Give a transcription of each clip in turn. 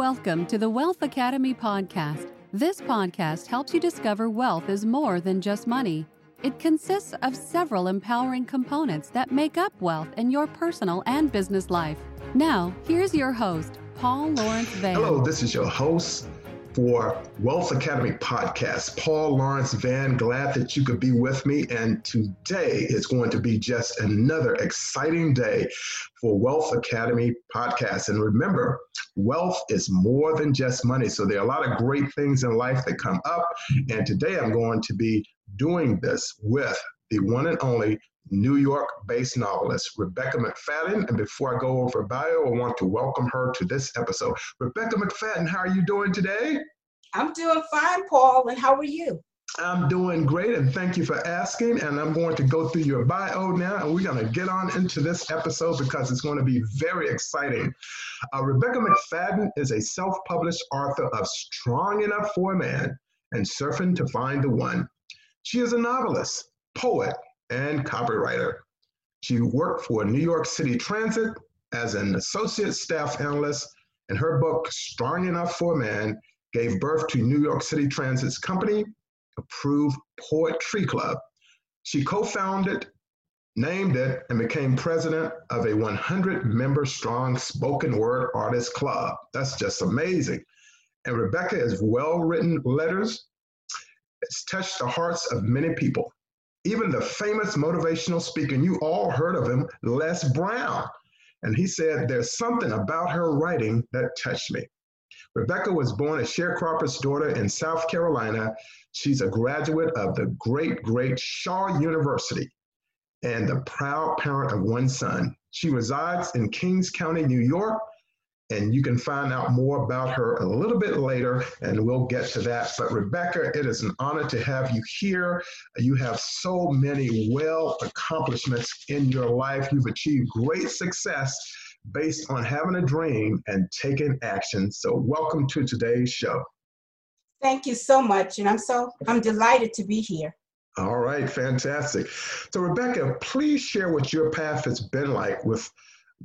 Welcome to the Wealth Academy podcast. This podcast helps you discover wealth is more than just money. It consists of several empowering components that make up wealth in your personal and business life. Now, here's your host, Paul Lawrence Van. Hello, this is your host, for Wealth Academy podcast. Paul Lawrence Van, glad that you could be with me. And today is going to be just another exciting day for Wealth Academy podcast. And remember, wealth is more than just money. So there are a lot of great things in life that come up. And today I'm going to be doing this with the one and only New York based novelist Rebecca McFadden. And before I go over bio, I want to welcome her to this episode. Rebecca McFadden, how are you doing today? I'm doing fine, Paul. And how are you? I'm doing great, and thank you for asking. And I'm going to go through your bio now, and we're going to get on into this episode because it's going to be very exciting. Uh, Rebecca McFadden is a self published author of Strong Enough for a Man and Surfing to Find the One. She is a novelist, poet, and copywriter. She worked for New York City Transit as an associate staff analyst, and her book, Strong Enough for a Man, gave birth to New York City Transit's company, Approved Poetry Club. She co founded, named it, and became president of a 100 member strong spoken word artist club. That's just amazing. And Rebecca has well written letters. It's touched the hearts of many people even the famous motivational speaker, and you all heard of him, Les Brown. And he said, There's something about her writing that touched me. Rebecca was born a sharecropper's daughter in South Carolina. She's a graduate of the great, great Shaw University and the proud parent of one son. She resides in Kings County, New York, and you can find out more about her a little bit later, and we'll get to that. But Rebecca, it is an honor to have you here. You have so many well accomplishments in your life. You've achieved great success based on having a dream and taking action. So, welcome to today's show. Thank you so much, and I'm so I'm delighted to be here. All right, fantastic. So, Rebecca, please share what your path has been like with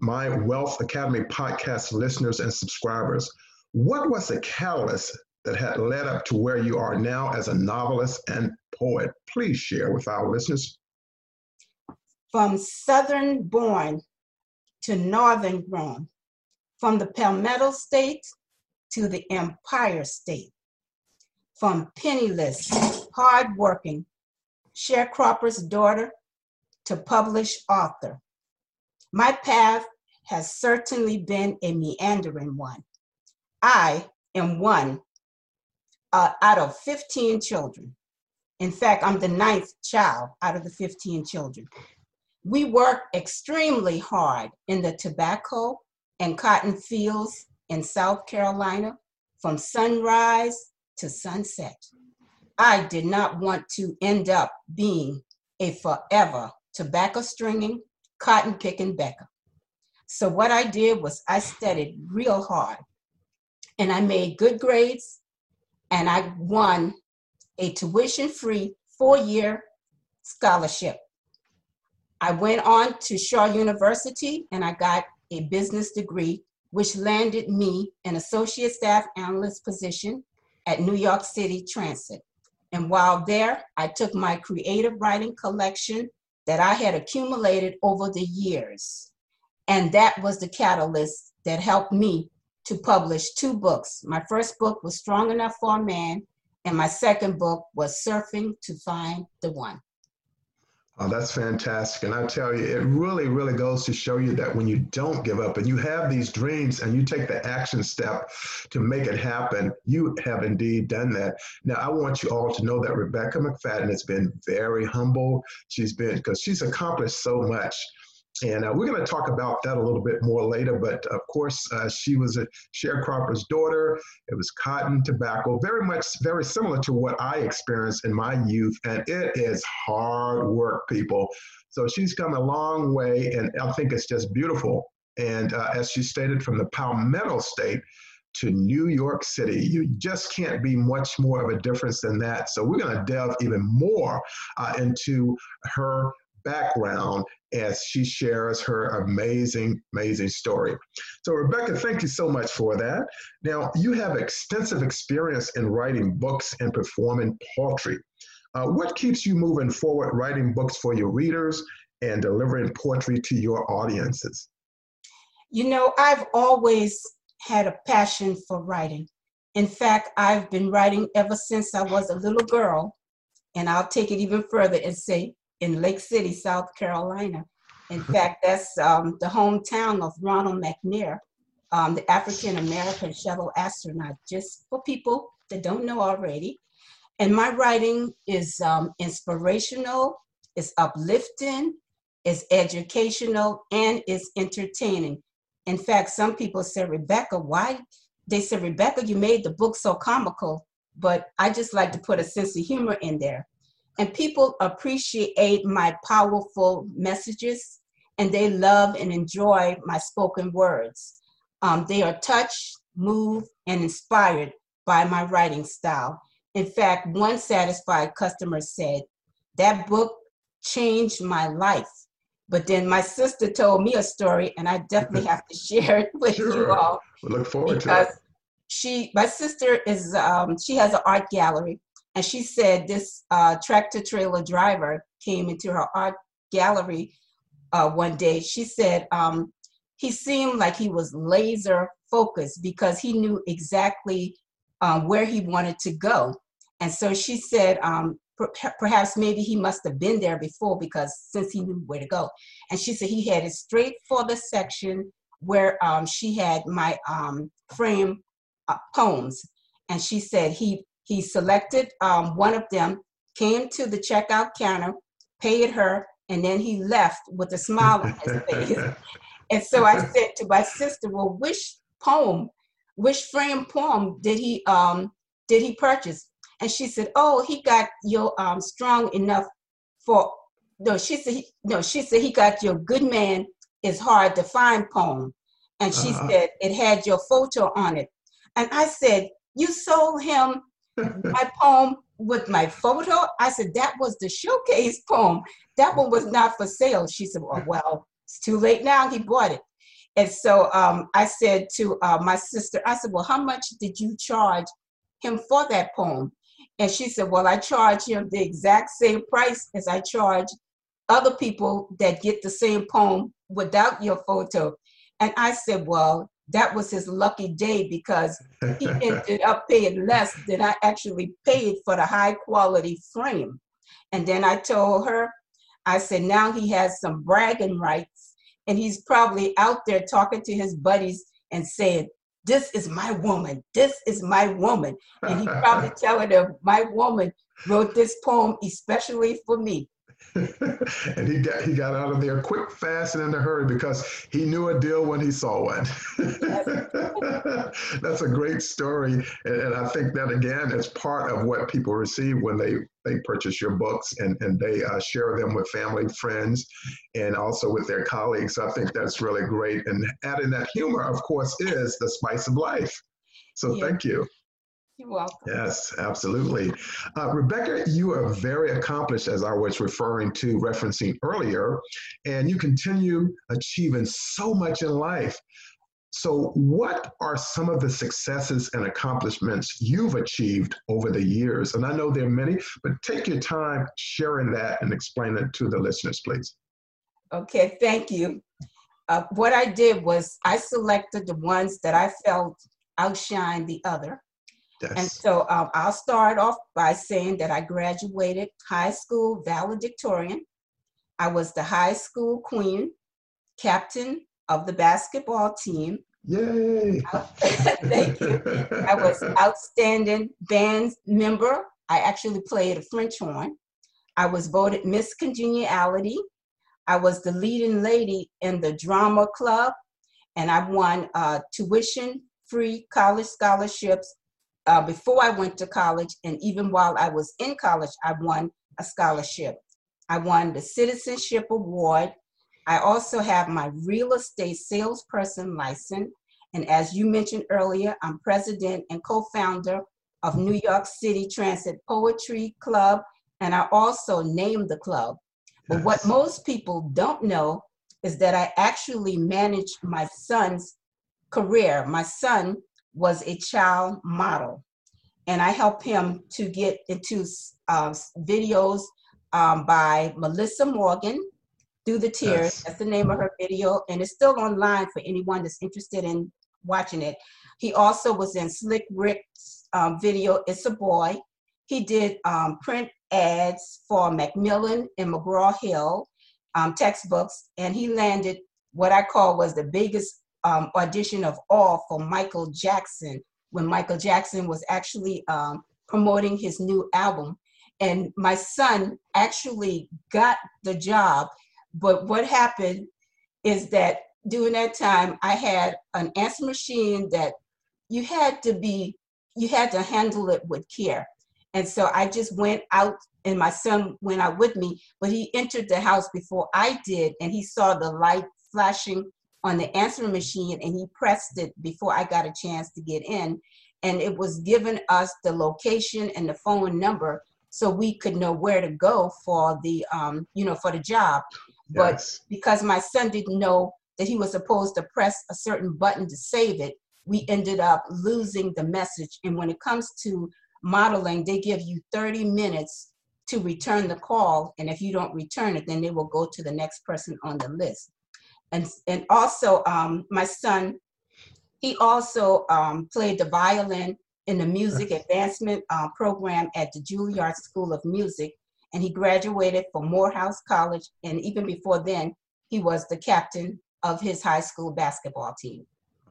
my Wealth Academy podcast listeners and subscribers. What was the catalyst that had led up to where you are now as a novelist and poet? Please share with our listeners. From Southern born to Northern grown, from the Palmetto State to the Empire State, from penniless, hardworking, sharecropper's daughter to published author my path has certainly been a meandering one. I am one uh, out of 15 children. In fact, I'm the ninth child out of the 15 children. We work extremely hard in the tobacco and cotton fields in South Carolina from sunrise to sunset. I did not want to end up being a forever tobacco stringing cotton picking Becca. So what I did was I studied real hard and I made good grades and I won a tuition free four year scholarship. I went on to Shaw University and I got a business degree, which landed me an associate staff analyst position at New York City Transit. And while there, I took my creative writing collection that I had accumulated over the years. And that was the catalyst that helped me to publish two books. My first book was Strong Enough for a Man, and my second book was Surfing to Find the One. Oh, that's fantastic. And I tell you, it really, really goes to show you that when you don't give up and you have these dreams and you take the action step to make it happen, you have indeed done that. Now, I want you all to know that Rebecca McFadden has been very humble. She's been, because she's accomplished so much. And uh, we're going to talk about that a little bit more later. But of course, uh, she was a sharecropper's daughter. It was cotton, tobacco, very much very similar to what I experienced in my youth. And it is hard work, people. So she's come a long way, and I think it's just beautiful. And uh, as she stated, from the Palmetto State to New York City, you just can't be much more of a difference than that. So we're going to delve even more uh, into her background as she shares her amazing, amazing story. So, Rebecca, thank you so much for that. Now, you have extensive experience in writing books and performing poetry. Uh, what keeps you moving forward writing books for your readers and delivering poetry to your audiences? You know, I've always had a passion for writing. In fact, I've been writing ever since I was a little girl. And I'll take it even further and say in Lake City, South Carolina. In fact, that's um, the hometown of Ronald McNair, um, the African American shuttle astronaut, just for people that don't know already. And my writing is um, inspirational, it's uplifting, it's educational, and it's entertaining. In fact, some people say, Rebecca, why? They said, Rebecca, you made the book so comical, but I just like to put a sense of humor in there. And people appreciate my powerful messages and they love and enjoy my spoken words. Um, they are touched, moved, and inspired by my writing style. In fact, one satisfied customer said, That book changed my life. But then my sister told me a story, and I definitely have to share it with sure. you all. We look forward to it. She, my sister is, um, she has an art gallery, and she said this uh, tractor trailer driver came into her art gallery uh, one day. She said um, he seemed like he was laser focused because he knew exactly um, where he wanted to go. And so she said, um, perhaps maybe he must have been there before because since he knew where to go. And she said he headed straight for the section where um, she had my um, frame uh, poems. And she said he he selected um, one of them, came to the checkout counter, paid her, and then he left with a smile on his face. and so I said to my sister, "Well, which poem, which frame poem did he um, did he purchase?" And she said, "Oh, he got your um, strong enough for." No, she said. He, no, she said he got your good man is hard to find poem, and she uh-huh. said it had your photo on it. And I said, "You sold him my poem with my photo. I said, that was the showcase poem. That one was not for sale. She said, well, well it's too late now. He bought it. And so um, I said to uh, my sister, I said, well, how much did you charge him for that poem? And she said, well, I charge him the exact same price as I charge other people that get the same poem without your photo. And I said, well, that was his lucky day because he ended up paying less than I actually paid for the high quality frame. And then I told her, I said, now he has some bragging rights, and he's probably out there talking to his buddies and saying, This is my woman, this is my woman. And he probably telling them, My woman wrote this poem especially for me. and he got he got out of there quick, fast, and in a hurry because he knew a deal when he saw one. That's a great story, and, and, I think that again is part of what people receive when they they purchase your books and and they uh, share them with family, friends, and also with their colleagues. I think that's really great. And adding that humor, of course, is the spice of life. So yeah. thank you. You're welcome. Yes, absolutely. Uh, Rebecca, you are very accomplished, as I was referring to, referencing earlier, and you continue achieving so much in life. So, what are some of the successes and accomplishments you've achieved over the years? And I know there are many, but take your time sharing that and explain it to the listeners, please. Okay, thank you. Uh, what I did was I selected the ones that I felt outshine the other Yes. And so um, I'll start off by saying that I graduated high school valedictorian. I was the high school queen, captain of the basketball team. Yay! Thank you. I was outstanding band member. I actually played a French horn. I was voted Miss Congeniality. I was the leading lady in the drama club, and I won uh, tuition free college scholarships uh, before I went to college, and even while I was in college, I won a scholarship. I won the Citizenship Award. I also have my real estate salesperson license. And as you mentioned earlier, I'm president and co founder of New York City Transit Poetry Club, and I also named the club. But what most people don't know is that I actually managed my son's career. My son was a child model, and I helped him to get into uh, videos um, by Melissa Morgan, Through the Tears." That's the name of her video, and it's still online for anyone that's interested in watching it. He also was in Slick Rick's um, video, "It's a Boy." He did um, print ads for Macmillan and McGraw Hill um, textbooks, and he landed what I call was the biggest um, audition of all for Michael Jackson when Michael Jackson was actually um, promoting his new album. And my son actually got the job, but what happened is that during that time, I had an answer machine that you had to be, you had to handle it with care. And so I just went out, and my son went out with me, but he entered the house before I did, and he saw the light flashing on the answering machine, and he pressed it before I got a chance to get in. And it was giving us the location and the phone number so we could know where to go for the, um, you know, for the job. But because my son didn't know that he was supposed to press a certain button to save it, we ended up losing the message. And when it comes to modeling, they give you 30 minutes to return the call. And if you don't return it, then they will go to the next person on the list. And, and also, um, my son, he also um, played the violin in the music advancement uh, program at the Juilliard School of Music. And he graduated from Morehouse College. And even before then, he was the captain of his high school basketball team.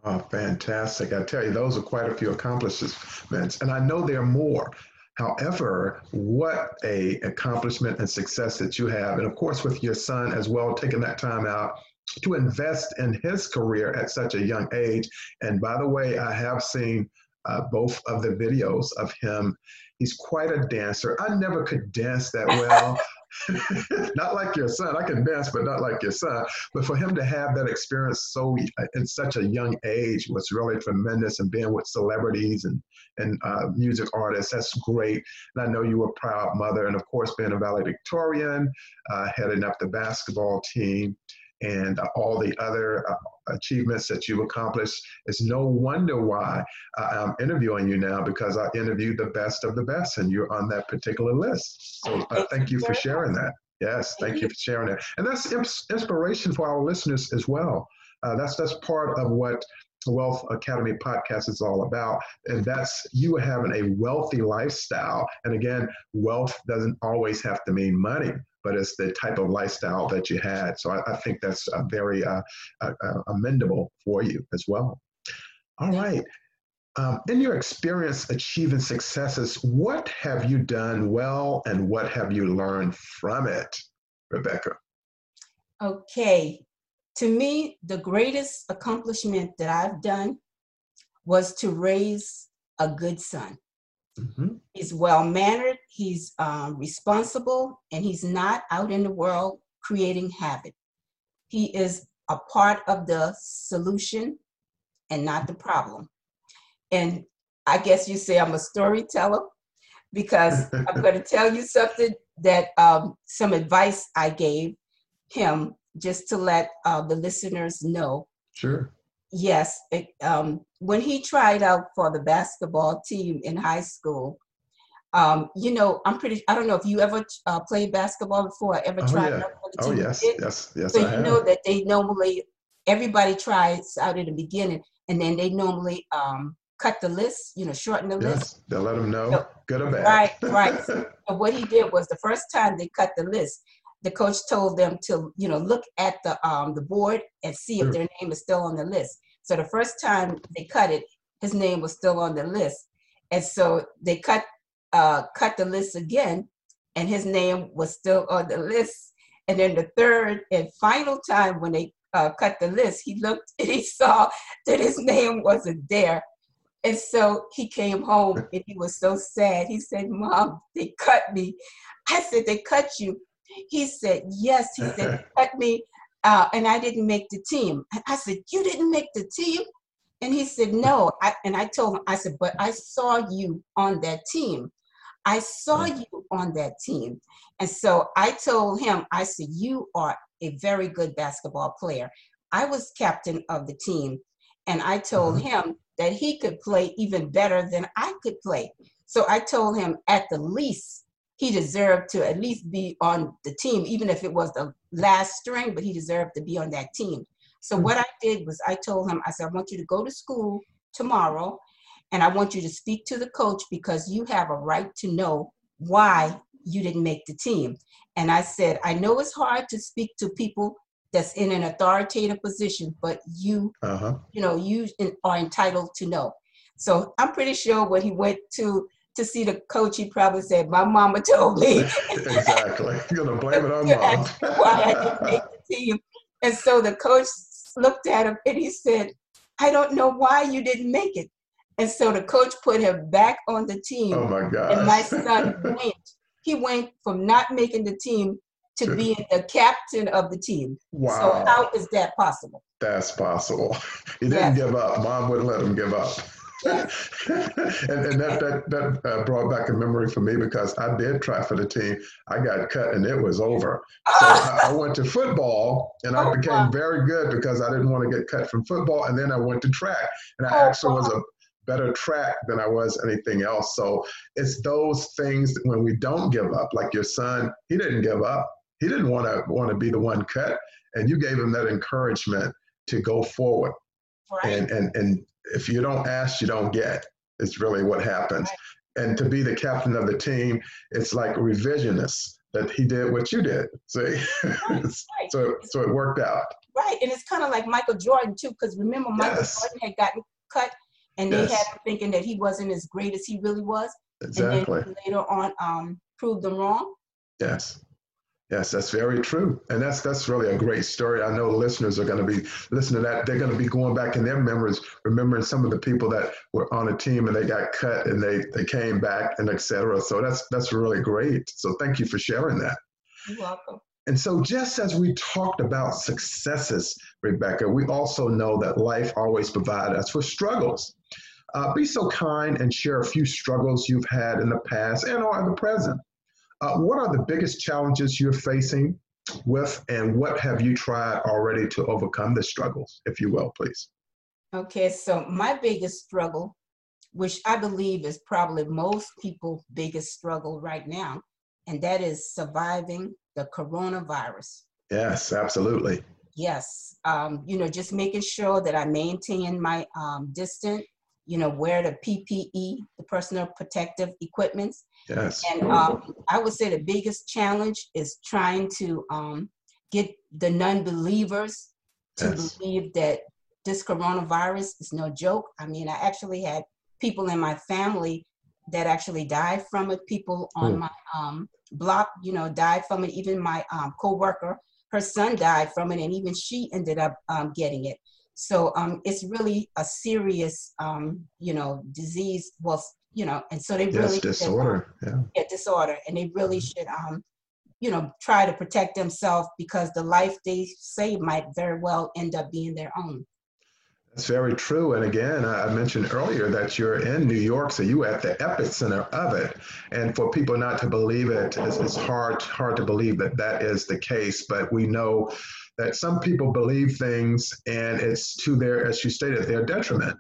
Oh, fantastic. I tell you, those are quite a few accomplishments. And I know there are more. However, what a accomplishment and success that you have. And of course, with your son as well, taking that time out to invest in his career at such a young age. And by the way, I have seen uh, both of the videos of him. He's quite a dancer. I never could dance that well. not like your son. I can dance, but not like your son. But for him to have that experience so in such a young age was really tremendous. And being with celebrities and and uh, music artists, that's great. And I know you were a proud mother, and of course, being a valedictorian, uh, heading up the basketball team, and uh, all the other uh, achievements that you've accomplished. It's no wonder why I'm interviewing you now because I interviewed the best of the best, and you're on that particular list. So uh, thank you for sharing that. Yes, thank you for sharing that. And that's ins- inspiration for our listeners as well. Uh, that's that's part of what Wealth Academy podcast is all about. And that's you having a wealthy lifestyle. And again, wealth doesn't always have to mean money, but it's the type of lifestyle that you had. So I, I think that's uh, very uh, uh, amendable for you as well. All right. Um, in your experience achieving successes, what have you done well and what have you learned from it, Rebecca? Okay. To me, the greatest accomplishment that I've done was to raise a good son. Mm-hmm. He's well mannered, he's um, responsible, and he's not out in the world creating havoc. He is a part of the solution and not the problem. And I guess you say I'm a storyteller because I'm going to tell you something that um, some advice I gave him just to let uh, the listeners know. Sure. Yes, it, um, when he tried out for the basketball team in high school, um, you know, I'm pretty. I don't know if you ever uh, played basketball before. Ever oh, tried yeah. out for the Oh team? yes, yes, yes. So I you have. know that they normally everybody tries out at the beginning, and then they normally um, cut the list. You know, shorten the list. They'll let them know, So- good or bad. Right, right. But what he did was the first time they cut the list, the coach told them to, you know, look at the um the board and see if their name is still on the list. So the first time they cut it, his name was still on the list, and so they cut uh cut the list again, and his name was still on the list. And then the third and final time when they uh, cut the list, he looked and he saw that his name wasn't there. And so he came home and he was so sad. He said, Mom, they cut me. I said, They cut you. He said, Yes. He said, cut me uh, and I didn't make the team. I said, You didn't make the team? And he said, No. I, and I told him, I said, But I saw you on that team. I saw you on that team. And so I told him, I said, You are a very good basketball player. I was captain of the team, and I told mm-hmm. him that he could play even better than I could play. So I told him at the least he deserved to at least be on the team, even if it was the last string, but he deserved to be on that team. So mm-hmm. what I did was I told him, I said, I want you to go to school tomorrow and I want you to speak to the coach because you have a right to know why you didn't make the team. And I said, I know it's hard to speak to people that's in an authoritative position, but you, uh-huh. you know, you are entitled to know. So I'm pretty sure when he went to to see the coach, he probably said, "My mama told me." exactly. You're gonna blame it on mom. why I didn't make the team. And so the coach looked at him and he said, "I don't know why you didn't make it." And so the coach put him back on the team. Oh my God. And my son went. He went from not making the team to being the captain of the team. Wow. So how is that possible? That's possible. He didn't yes. give up. Mom wouldn't let him give up. And, and that that that uh, brought back a memory for me because I did try for the team. I got cut and it was over. So I, I, went to football and I oh, became very good because I didn't want to get cut from football. And then I went to track and I oh, actually was a better track than I was anything else. So it's those things when we don't give up, like your son, he didn't give up. He didn't want to want to be the one cut, and you gave him that encouragement to go forward. Right. And and and if you don't ask, you don't get. It's really what happens. Right. And to be the captain of the team, it's like revisionist that he did what you did. See, right. so so it worked out. Right, and it's kind of like Michael Jordan too, because remember Michael yes. Jordan had gotten cut and they yes. had him thinking that he wasn't as great as he really was. Exactly. And then later on, um, proved them wrong. Yes. Yes, that's very true, and that's that's really a great story. I know listeners are going to be listening to that. They're going to be going back in their memories, remembering some of the people that were on a team and they got cut and they they came back and etc. So that's that's really great. So thank you for sharing that. You're welcome. And so, just as we talked about successes, Rebecca, we also know that life always provides us with struggles. Uh, be so kind and share a few struggles you've had in the past and or in the present. Uh, what are the biggest challenges you're facing with, and what have you tried already to overcome the struggles, if you will, please? Okay, so my biggest struggle, which I believe is probably most people's biggest struggle right now, and that is surviving the coronavirus. Yes, absolutely. Yes, um, you know, just making sure that I maintain my um, distance, you know, wear the PPE, the personal protective equipments. Yes. And um, I would say the biggest challenge is trying to um, get the non-believers to yes. believe that this coronavirus is no joke. I mean, I actually had people in my family that actually died from it. People on mm. my um, block, you know, died from it. Even my um, co-worker, her son died from it, and even she ended up um, getting it. So um, it's really a serious, um, you know, disease. Well, you know, and so they yes, really disorder, should, um, yeah. yeah, disorder, and they really mm-hmm. should, um, you know, try to protect themselves because the life they save might very well end up being their own. That's very true. And again, I mentioned earlier that you're in New York, so you at the epicenter of it. And for people not to believe it, it's, it's hard hard to believe that that is the case. But we know that some people believe things, and it's to their, as you stated, their detriment.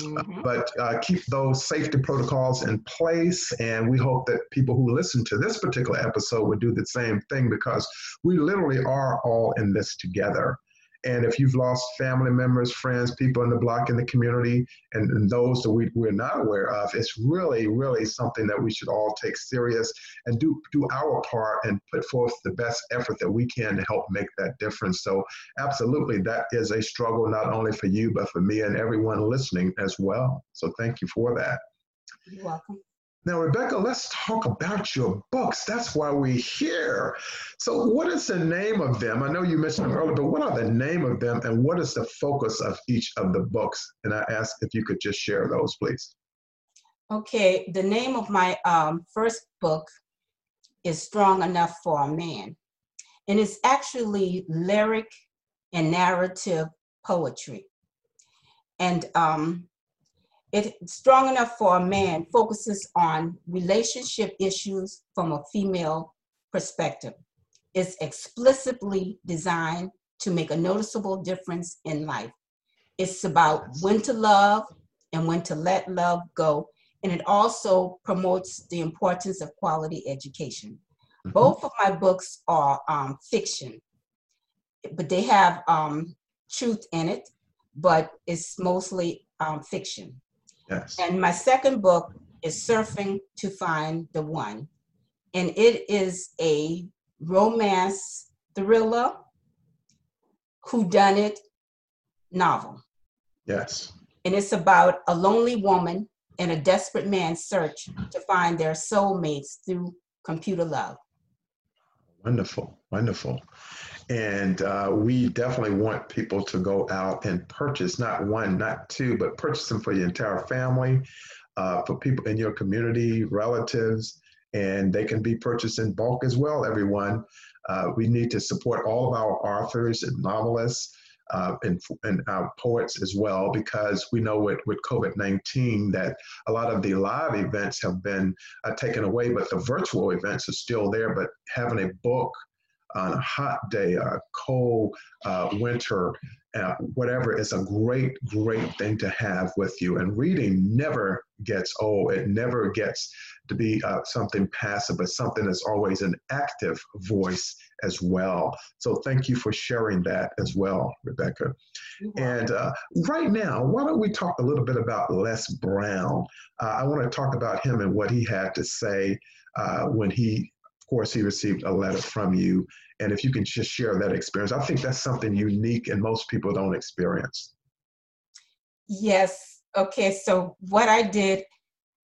Mm-hmm. Uh, but uh, keep those safety protocols in place, and we hope that people who listen to this particular episode would do the same thing because we literally are all in this together. And if you've lost family members, friends, people in the block, in the community, and, and those that we, we're not aware of, it's really, really something that we should all take serious and do, do our part and put forth the best effort that we can to help make that difference. So, absolutely, that is a struggle not only for you, but for me and everyone listening as well. So, thank you for that. You're welcome. Now, Rebecca, let's talk about your books. That's why we're here. So, what is the name of them? I know you mentioned them earlier, but what are the name of them and what is the focus of each of the books? And I ask if you could just share those, please. Okay, the name of my um, first book is Strong Enough for a Man. And it's actually lyric and narrative poetry. And um, it's strong enough for a man focuses on relationship issues from a female perspective. It's explicitly designed to make a noticeable difference in life. It's about when to love and when to let love go. And it also promotes the importance of quality education. Mm-hmm. Both of my books are um, fiction, but they have um, truth in it, but it's mostly um, fiction. Yes. And my second book is Surfing to Find the One. And it is a romance thriller, whodunit novel. Yes. And it's about a lonely woman and a desperate man's search to find their soulmates through computer love. Wonderful, wonderful. And uh, we definitely want people to go out and purchase not one, not two, but purchase them for your entire family, uh, for people in your community, relatives, and they can be purchased in bulk as well, everyone. Uh, we need to support all of our authors and novelists uh, and, and our poets as well, because we know with, with COVID 19 that a lot of the live events have been uh, taken away, but the virtual events are still there. But having a book on a hot day, a cold uh, winter, uh, whatever is a great, great thing to have with you. And reading never gets old. It never gets to be uh, something passive, but something that's always an active voice as well. So thank you for sharing that as well, Rebecca. And uh, right now, why don't we talk a little bit about Les Brown? Uh, I want to talk about him and what he had to say uh, when he course, he received a letter from you. And if you can just share that experience, I think that's something unique and most people don't experience. Yes. Okay. So, what I did,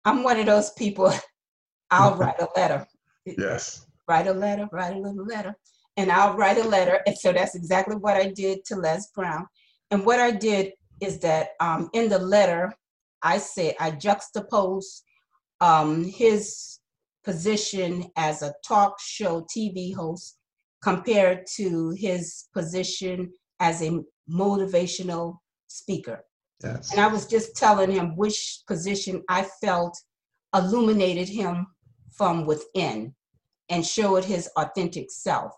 I'm one of those people, I'll write a letter. Yes. Write a letter, write a little letter. And I'll write a letter. And so that's exactly what I did to Les Brown. And what I did is that um, in the letter, I said, I juxtaposed um, his position as a talk show TV host compared to his position as a motivational speaker. Yes. And I was just telling him which position I felt illuminated him from within and showed his authentic self.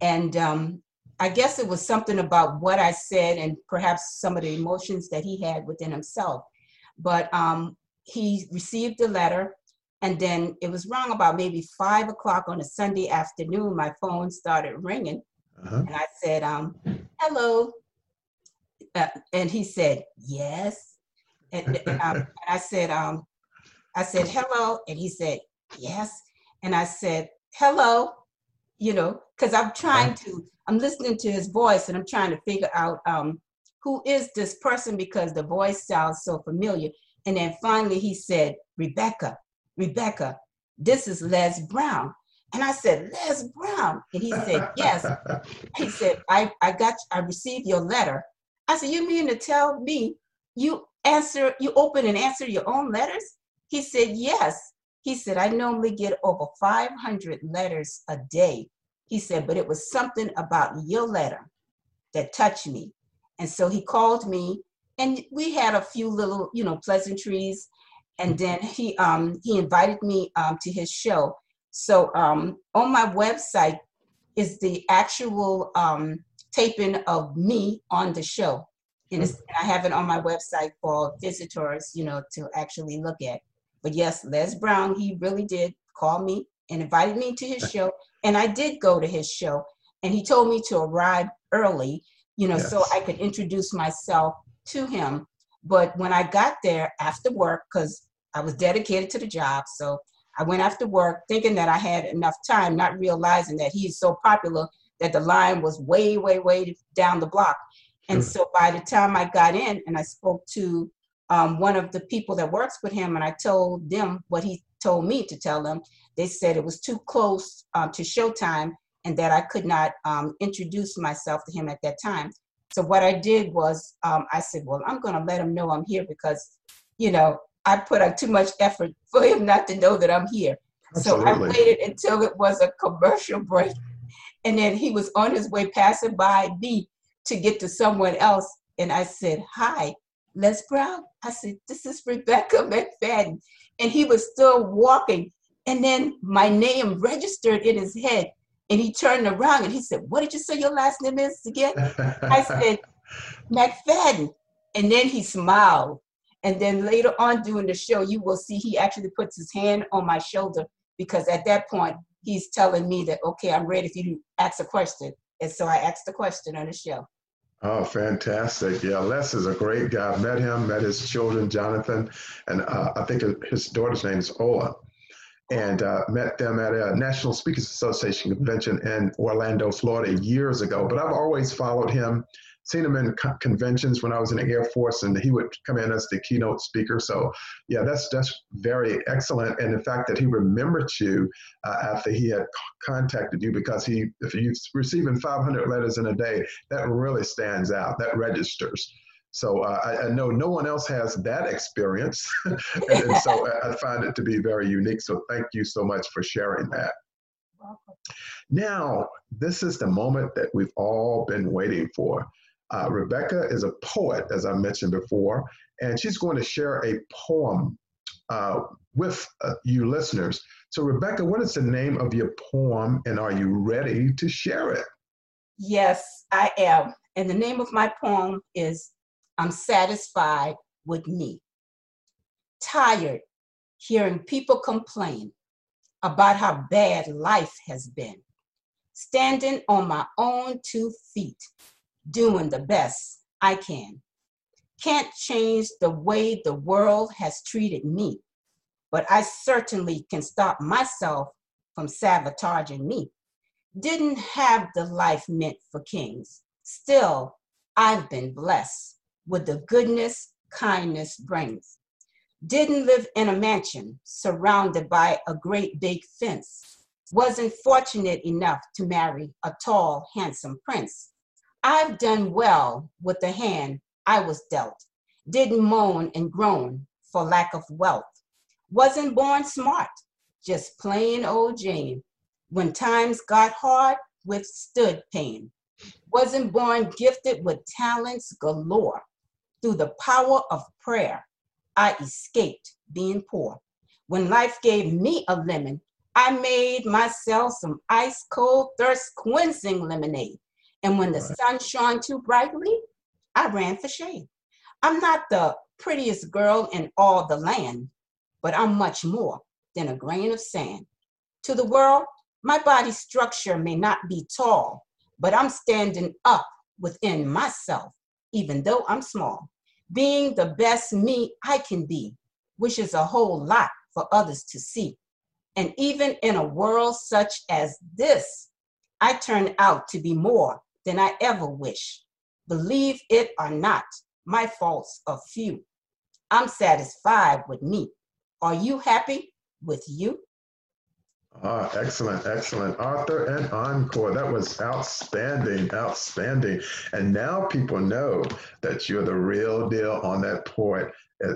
And um, I guess it was something about what I said and perhaps some of the emotions that he had within himself. But um, he received the letter and then it was wrong about maybe five o'clock on a Sunday afternoon. My phone started ringing. Uh-huh. And I said, um, hello. Uh, and he said, yes. And, um, and I said, um, I said, hello. And he said, yes. And I said, hello, you know, because I'm trying to, I'm listening to his voice and I'm trying to figure out um, who is this person because the voice sounds so familiar. And then finally he said, Rebecca. Rebecca, this is Les Brown. And I said, Les Brown. And he said, Yes. he said, I, I got I received your letter. I said, You mean to tell me you answer, you open and answer your own letters? He said, Yes. He said, I normally get over 500 letters a day. He said, but it was something about your letter that touched me. And so he called me and we had a few little, you know, pleasantries and then he um, he invited me um, to his show. So um, on my website is the actual um, taping of me on the show, and, and, I have it on my website for visitors, you know, to actually look at. But yes, Les Brown, he really did call me and invited me to his show, and I did go to his show, and he told me to arrive early, you know, yes. so I could introduce myself to him. But when I got there after work, because I was dedicated to the job. So I went after work thinking that I had enough time, not realizing that he's so popular that the line was way, way, way down the block. And so by the time I got in and I spoke to um, one of the people that works with him and I told them what he told me to tell them, they said it was too close um, to showtime and that I could not um, introduce myself to him at that time. So what I did was um, I said, well, I'm going to let him know I'm here because, you know, I put out too much effort for him not to know that I'm here. Absolutely. So I waited until it was a commercial break. And then he was on his way passing by me to get to someone else. And I said, Hi. Les Brown? I said, this is Rebecca McFadden. And he was still walking. And then my name registered in his head. And he turned around and he said, What did you say your last name is again? I said, McFadden. And then he smiled. And then later on during the show, you will see he actually puts his hand on my shoulder because at that point, he's telling me that, okay, I'm ready for you to ask a question. And so I asked the question on the show. Oh, fantastic. Yeah, Les is a great guy. I've met him, met his children, Jonathan, and uh, I think his daughter's name is Ola. And uh, met them at a National Speakers Association convention in Orlando, Florida years ago. But I've always followed him seen him in co- conventions when I was in the Air Force, and he would come in as the keynote speaker. So, yeah, that's that's very excellent. And the fact that he remembered you uh, after he had contacted you, because he, if you're receiving 500 letters in a day, that really stands out. That registers. So uh, I, I, know no one else has that experience, and, so I find it to be very unique. So thank you so much for sharing that. Now, this is the moment that we've all been waiting for. Uh, Rebecca is a poet, as I mentioned before, and she's going to share a poem uh, with uh, you listeners. So, Rebecca, what is the name of your poem, and are you ready to share it? Yes, I am. And the name of my poem is I'm Satisfied with Me. Tired hearing people complain about how bad life has been. Standing on my own two feet doing the best I can. Can't change the way the world has treated me, but I certainly can stop myself from sabotaging me. Didn't have the life meant for kings. Still, I've been blessed with the goodness kindness brings. Didn't live in a mansion surrounded by a great big fence. Wasn't fortunate enough to marry a tall, handsome prince. I've done well with the hand I was dealt, didn't moan and groan for lack of wealth. Wasn't born smart, just plain old Jane. When times got hard, withstood pain. Wasn't born gifted with talents galore. Through the power of prayer, I escaped being poor. When life gave me a lemon, I made myself some ice cold thirst quenching lemonade. And when the right. sun shone too brightly, I ran for shade. I'm not the prettiest girl in all the land, but I'm much more than a grain of sand. To the world, my body structure may not be tall, but I'm standing up within myself, even though I'm small. Being the best me I can be, which is a whole lot for others to see. And even in a world such as this, I turn out to be more than I ever wish. Believe it or not, my faults are few. I'm satisfied with me. Are you happy with you? Ah, excellent, excellent. Arthur and Encore. That was outstanding, outstanding. And now people know that you're the real deal on that poet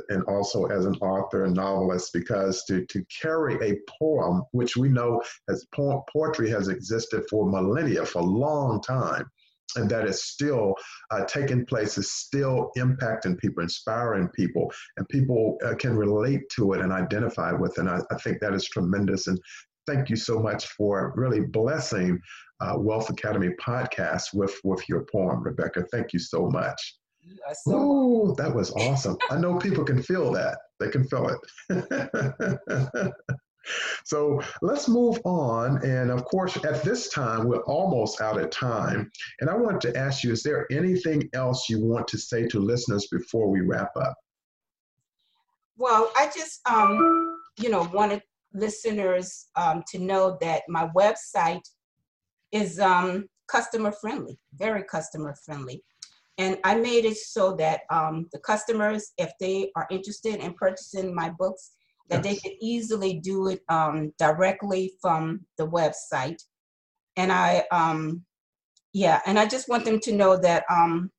and also as an author and novelist because to, to carry a poem, which we know as po- poetry has existed for millennia, for a long time, and that is still uh, taking place, is still impacting people, inspiring people, and people uh, can relate to it and identify with it. And I, I, think that is tremendous. And thank you so much for really blessing uh, Wealth Academy podcast with, with your poem, Rebecca. Thank you so much. Oh, that was awesome. I know people can feel that. They can feel it. so let's move on. And of course, at this time, we're almost out of time. And I want to ask you is there anything else you want to say to listeners before we wrap up? Well, I just, um, you know, wanted listeners um, to know that my website is um, customer friendly, very customer friendly. And I made it so that um, the customers, if they are interested in purchasing my books, that they could easily do it um, directly from the website. And I, um, yeah, and I just want them to know that um,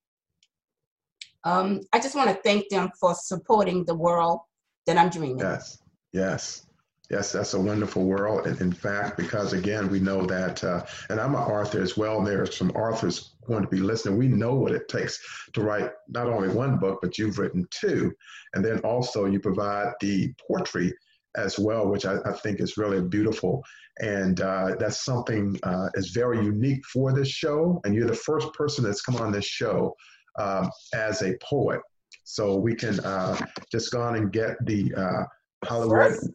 um, I just want to thank them for supporting the world that I'm dreaming. Yes, yes. Yes, that's a wonderful world. And In fact, because again, we know that, uh, and I'm an author as well, and there are some authors going to be listening. We know what it takes to write not only one book, but you've written two. And then also you provide the poetry as well, which I, I think is really beautiful. And uh, that's something uh, is very unique for this show. And you're the first person that's come on this show um, as a poet. So we can uh, just go on and get the uh, Hollywood. First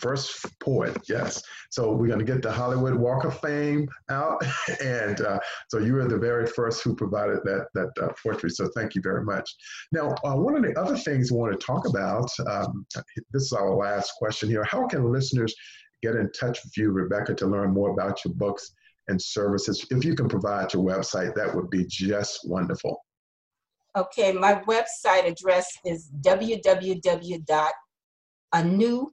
first poet, yes. So we're going to get the Hollywood Walk of Fame out, and uh, so you were the very first who provided that that uh, poetry. So thank you very much. Now, uh, one of the other things I want to talk about. Um, this is our last question here. How can listeners get in touch with you, Rebecca, to learn more about your books and services? If you can provide your website, that would be just wonderful. Okay, my website address is www. www.anew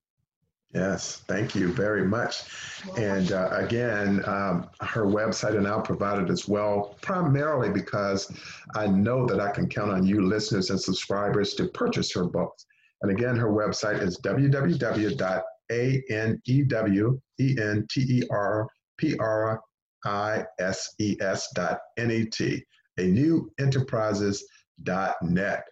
Yes, thank you very much. And uh, again, um, her website and I'll provide it as well, primarily because I know that I can count on you, listeners and subscribers, to purchase her books. And again, her website is www.anewenterprises.net, a new enterprises.net.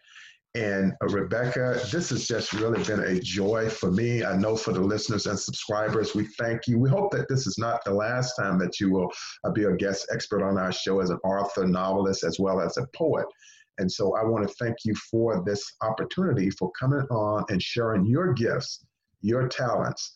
And uh, Rebecca, this has just really been a joy for me. I know for the listeners and subscribers, we thank you. We hope that this is not the last time that you will uh, be a guest expert on our show as an author, novelist, as well as a poet. And so I want to thank you for this opportunity for coming on and sharing your gifts, your talents,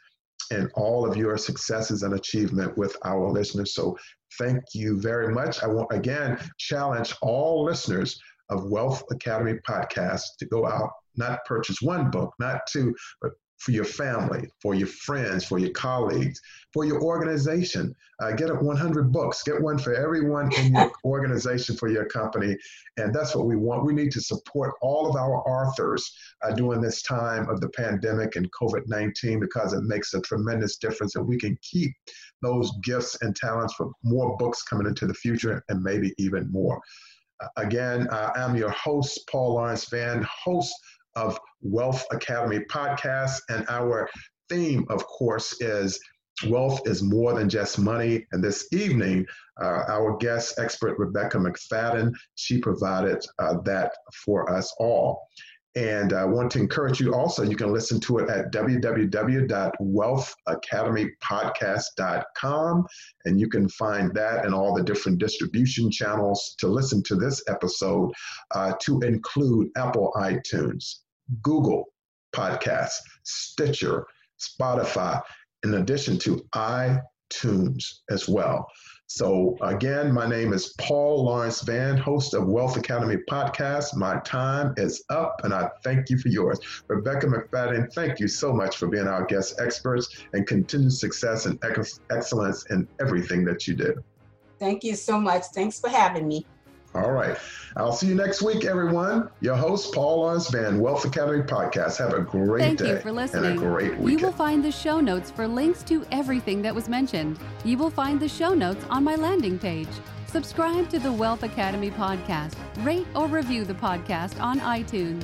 and all of your successes and achievement with our listeners. So thank you very much. I want again challenge all listeners of Wealth Academy podcast to go out, not purchase one book, not two, but for your family, for your friends, for your colleagues, for your organization. Uh, get 100 books. Get one for everyone in your organization, for your company. And that's what we want. We need to support all of our authors uh, during this time of the pandemic and COVID 19 because it makes a tremendous difference. And we can keep those gifts and talents for more books coming into the future and maybe even more. Again, uh, I'm your host, Paul Lawrence Van, host of Wealth Academy podcast. And our theme, of course, is wealth is more than just money. And this evening, uh, our guest expert, Rebecca McFadden, she provided uh, that for us all. And I want to encourage you also, you can listen to it at www.wealthacademypodcast.com. And you can find that and all the different distribution channels to listen to this episode, uh, to include Apple iTunes, Google Podcasts, Stitcher, Spotify, in addition to iTunes as well. So, again, my name is Paul Lawrence Van, host of Wealth Academy Podcast. My time is up, and I thank you for yours. Rebecca McFadden, thank you so much for being our guest experts and continued success and ex- excellence in everything that you do. Thank you so much. Thanks for having me. All right. I'll see you next week, everyone. Your host, Paul Vann, Wealth Academy Podcast. Have a great Thank day. Thank you for listening. And a great weekend. You will find the show notes for links to everything that was mentioned. You will find the show notes on my landing page. Subscribe to the Wealth Academy Podcast. Rate or review the podcast on iTunes.